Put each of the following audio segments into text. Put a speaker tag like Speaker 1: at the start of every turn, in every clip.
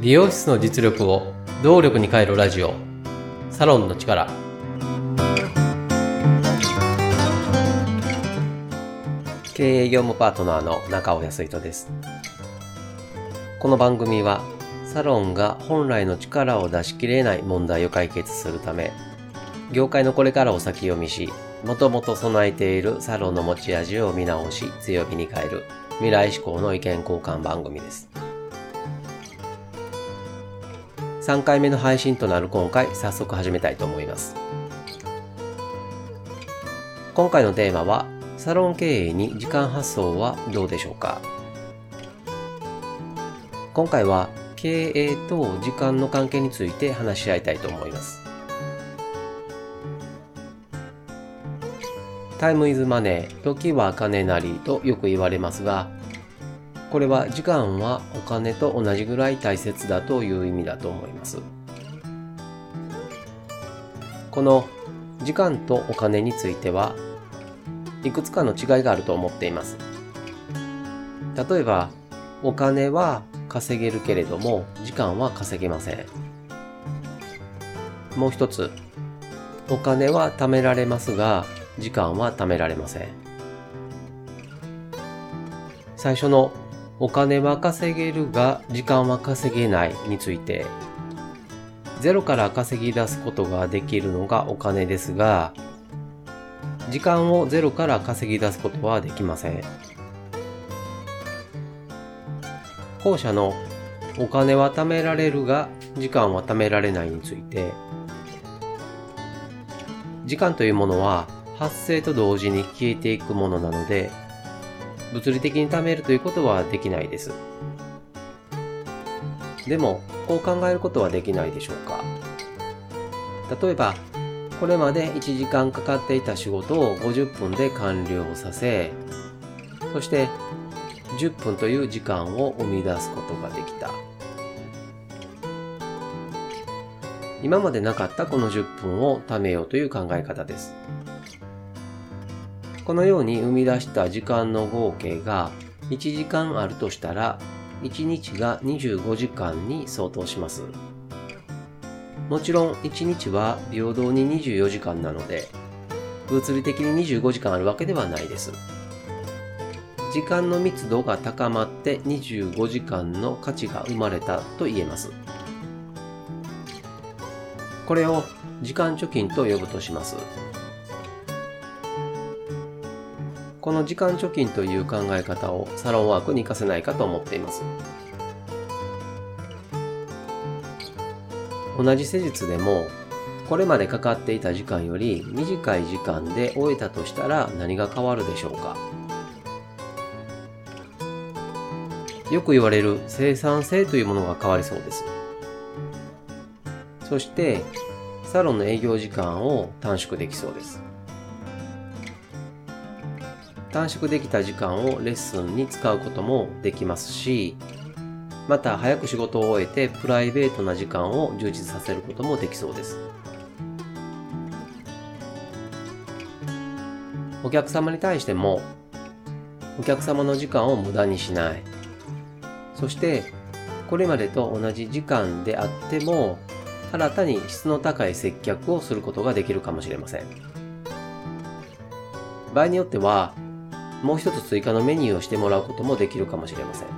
Speaker 1: 美容室の実力を動力に変えるラジオ。サロンの力。経営業務パートナーの中尾康人です。この番組はサロンが本来の力を出しきれない問題を解決するため業界のこれからを先読みしもともと備えているサロンの持ち味を見直し強気に変える。未来志向の意見交換番組です。3回目の配信となる今回早速始めたいと思います。今回のテーマはサロン経営に時間発送はどうでしょうか？今回は経営と時間の関係について話し合いたいと思います。タイムイズマネー、時は金なりとよく言われますが、これは時間はお金と同じぐらい大切だという意味だと思います。この時間とお金についてはいくつかの違いがあると思っています。例えば、お金は稼げるけれども時間は稼げません。もう一つ、お金は貯められますが時間は貯められません。最初のお金は稼げるが時間は稼げないについて、ゼロから稼ぎ出すことができるのがお金ですが、時間をゼロから稼ぎ出すことはできません。後者のお金は貯められるが時間は貯められないについて、時間というものは発生と同時に消えていくものなので、物理的に貯めるということはできないです。でも、こう考えることはできないでしょうか例えば、これまで1時間かかっていた仕事を50分で完了させ、そして10分という時間を生み出すことができた。今までなかったこの10分を貯めようという考え方です。このように生み出した時間の合計が1時間あるとしたら1日が25時間に相当します。もちろん1日は平等に24時間なので物理的に25時間あるわけではないです。時間の密度が高まって25時間の価値が生まれたと言えます。これを時間貯金と呼ぶとします。この時間貯金という考え方をサロンワークに活かせないかと思っています。同じ施術でも、これまでかかっていた時間より短い時間で終えたとしたら何が変わるでしょうか？よく言われる生産性というものが変わりそうです。そして、サロンの営業時間を短縮できそうです。短縮できた時間をレッスンに使うこともできますし、また早く仕事を終えてプライベートな時間を充実させることもできそうです。お客様に対しても、お客様の時間を無駄にしない。そして、これまでと同じ時間であっても、新たに質の高い接客をすることができるかもしれません。場合によっては、もう一つ追加のメニューをしてもらうこともできるかもしれません。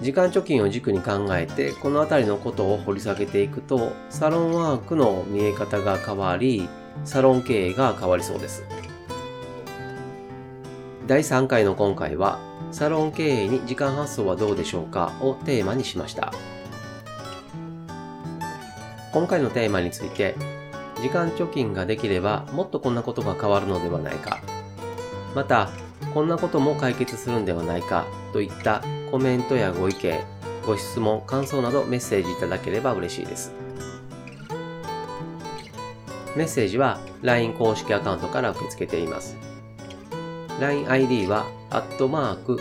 Speaker 1: 時間貯金を軸に考えて、このあたりのことを掘り下げていくと、サロンワークの見え方が変わり、サロン経営が変わりそうです。第3回の今回は、サロン経営に時間発送はどうでしょうかをテーマにしました。今回のテーマについて、時間貯金ができればもっとこんなことが変わるのではないか。また、こんなことも解決するんではないかといったコメントやご意見、ご質問、感想などメッセージいただければ嬉しいです。メッセージは LINE 公式アカウントから受け付けています。LINEID は、アットマーク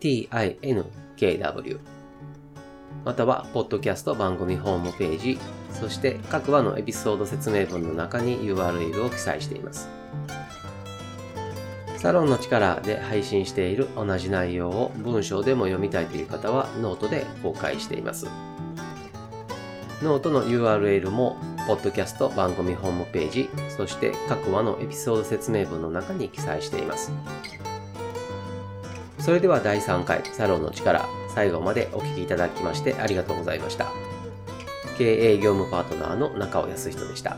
Speaker 1: 902tinkw または、ポッドキャスト番組ホームページ、そして各話のエピソード説明文の中に URL を記載しています。サロンの力で配信している同じ内容を文章でも読みたいという方はノートで公開しています。ノートの URL も、ポッドキャスト番組ホームページ、そして各話のエピソード説明文の中に記載しています。それでは第3回サロンの力、最後までお聴きいただきましてありがとうございました。経営業務パートナーの中尾康人でした。